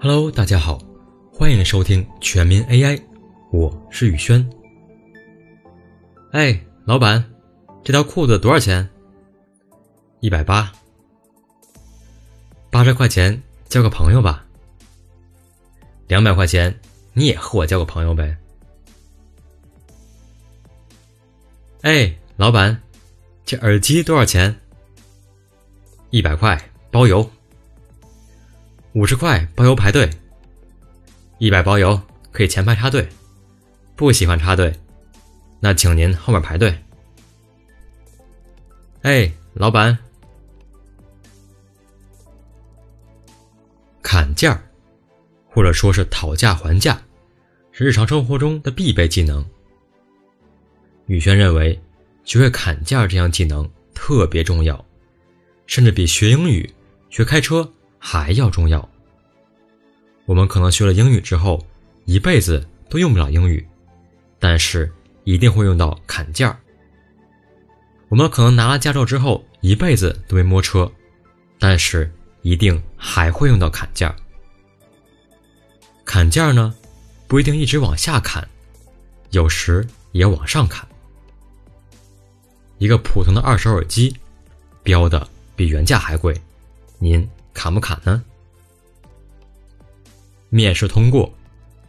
Hello，大家好，欢迎收听全民 AI，我是宇轩。哎，老板，这条裤子多少钱？一百八，八十块钱交个朋友吧。两百块钱你也和我交个朋友呗。哎，老板，这耳机多少钱？一百块包邮。五十块包邮排队，一百包邮可以前排插队，不喜欢插队，那请您后面排队。哎，老板，砍价，或者说是讨价还价，是日常生活中的必备技能。宇轩认为，学会砍价这项技能特别重要，甚至比学英语、学开车。还要重要。我们可能学了英语之后，一辈子都用不了英语，但是一定会用到砍价。我们可能拿了驾照之后，一辈子都没摸车，但是一定还会用到砍价。砍价呢，不一定一直往下砍，有时也往上砍。一个普通的二手耳机，标的比原价还贵，您？砍不砍呢？面试通过，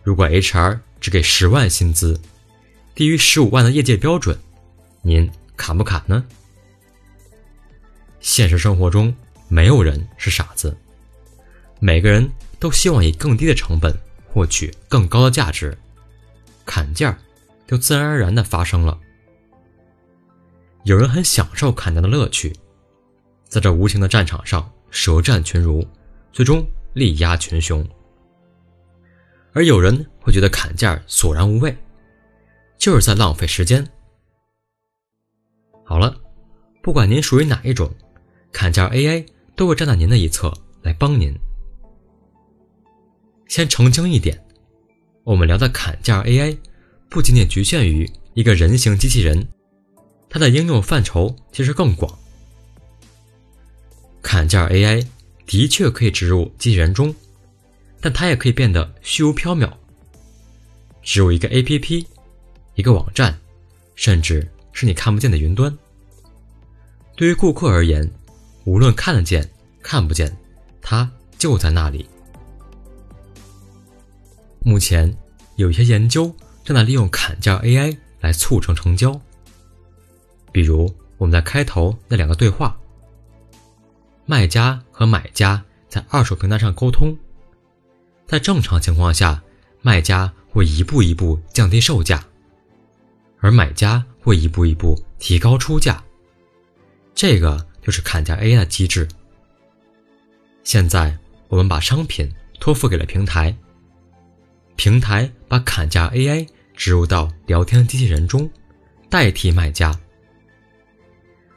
如果 HR 只给十万薪资，低于十五万的业界标准，您砍不砍呢？现实生活中，没有人是傻子，每个人都希望以更低的成本获取更高的价值，砍价就自然而然的发生了。有人很享受砍价的乐趣，在这无情的战场上。舌战群儒，最终力压群雄。而有人会觉得砍价索然无味，就是在浪费时间。好了，不管您属于哪一种，砍价 AI 都会站在您的一侧来帮您。先澄清一点，我们聊的砍价 AI 不仅仅局限于一个人形机器人，它的应用范畴其实更广。砍价 AI 的确可以植入机器人中，但它也可以变得虚无缥缈。植入一个 APP、一个网站，甚至是你看不见的云端。对于顾客而言，无论看得见看不见，它就在那里。目前有一些研究正在利用砍价 AI 来促成成交，比如我们在开头那两个对话。卖家和买家在二手平台上沟通，在正常情况下，卖家会一步一步降低售价，而买家会一步一步提高出价。这个就是砍价 AI 的机制。现在我们把商品托付给了平台，平台把砍价 AI 植入到聊天机器人中，代替卖家。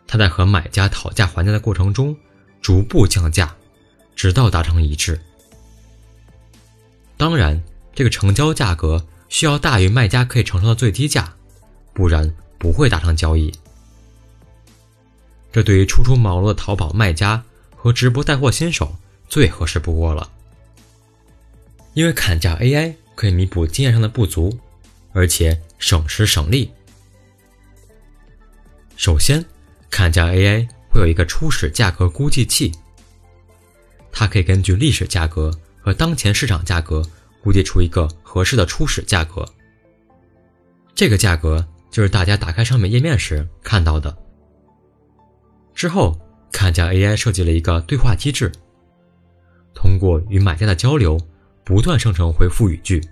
他在和买家讨价还价的过程中。逐步降价，直到达成一致。当然，这个成交价格需要大于卖家可以承受的最低价，不然不会达成交易。这对于初出茅庐的淘宝卖家和直播带货新手最合适不过了。因为砍价 AI 可以弥补经验上的不足，而且省时省力。首先，砍价 AI。会有一个初始价格估计器，它可以根据历史价格和当前市场价格估计出一个合适的初始价格。这个价格就是大家打开上面页面时看到的。之后，砍价 AI 设计了一个对话机制，通过与买家的交流，不断生成回复语句，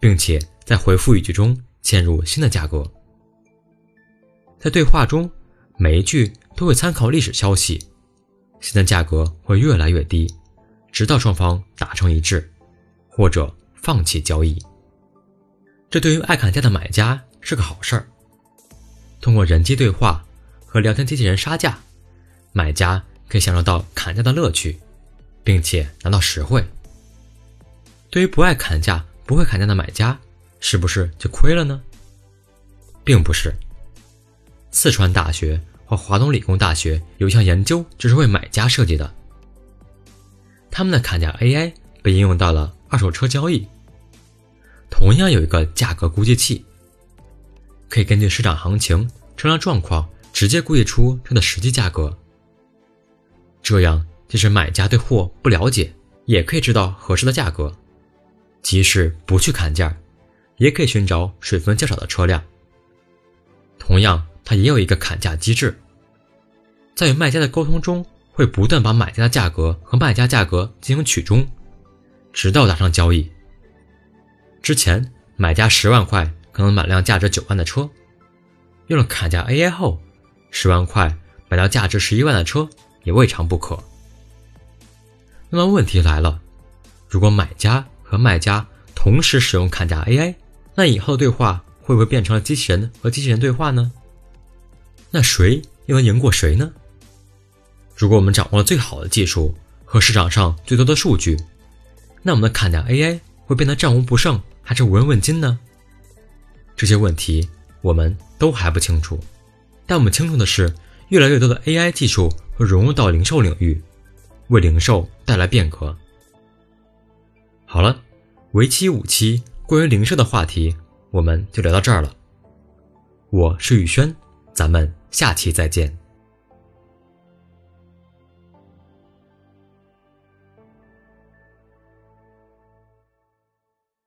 并且在回复语句中嵌入新的价格。在对话中，每一句。都会参考历史消息，现在价格会越来越低，直到双方达成一致，或者放弃交易。这对于爱砍价的买家是个好事儿。通过人机对话和聊天机器人杀价，买家可以享受到砍价的乐趣，并且拿到实惠。对于不爱砍价、不会砍价的买家，是不是就亏了呢？并不是。四川大学。和华东理工大学有一项研究，就是为买家设计的。他们的砍价 AI 被应用到了二手车交易。同样有一个价格估计器，可以根据市场行情、车辆状况直接估计出车的实际价格。这样，即使买家对货不了解，也可以知道合适的价格。即使不去砍价，也可以寻找水分较少的车辆。同样，它也有一个砍价机制，在与卖家的沟通中，会不断把买家的价格和卖家价格进行取中，直到达成交易。之前，买家十万块可能买辆价值九万的车，用了砍价 AI 后，十万块买到价值十一万的车也未尝不可。那么问题来了，如果买家和卖家同时使用砍价 AI，那以后的对话会不会变成了机器人和机器人对话呢？那谁又能赢过谁呢？如果我们掌握了最好的技术和市场上最多的数据，那我们的砍价 AI 会变得战无不胜？还是无人问津呢？这些问题我们都还不清楚，但我们清楚的是，越来越多的 AI 技术会融入到零售领域，为零售带来变革。好了，为期五期关于零售的话题，我们就聊到这儿了。我是宇轩，咱们下期再见。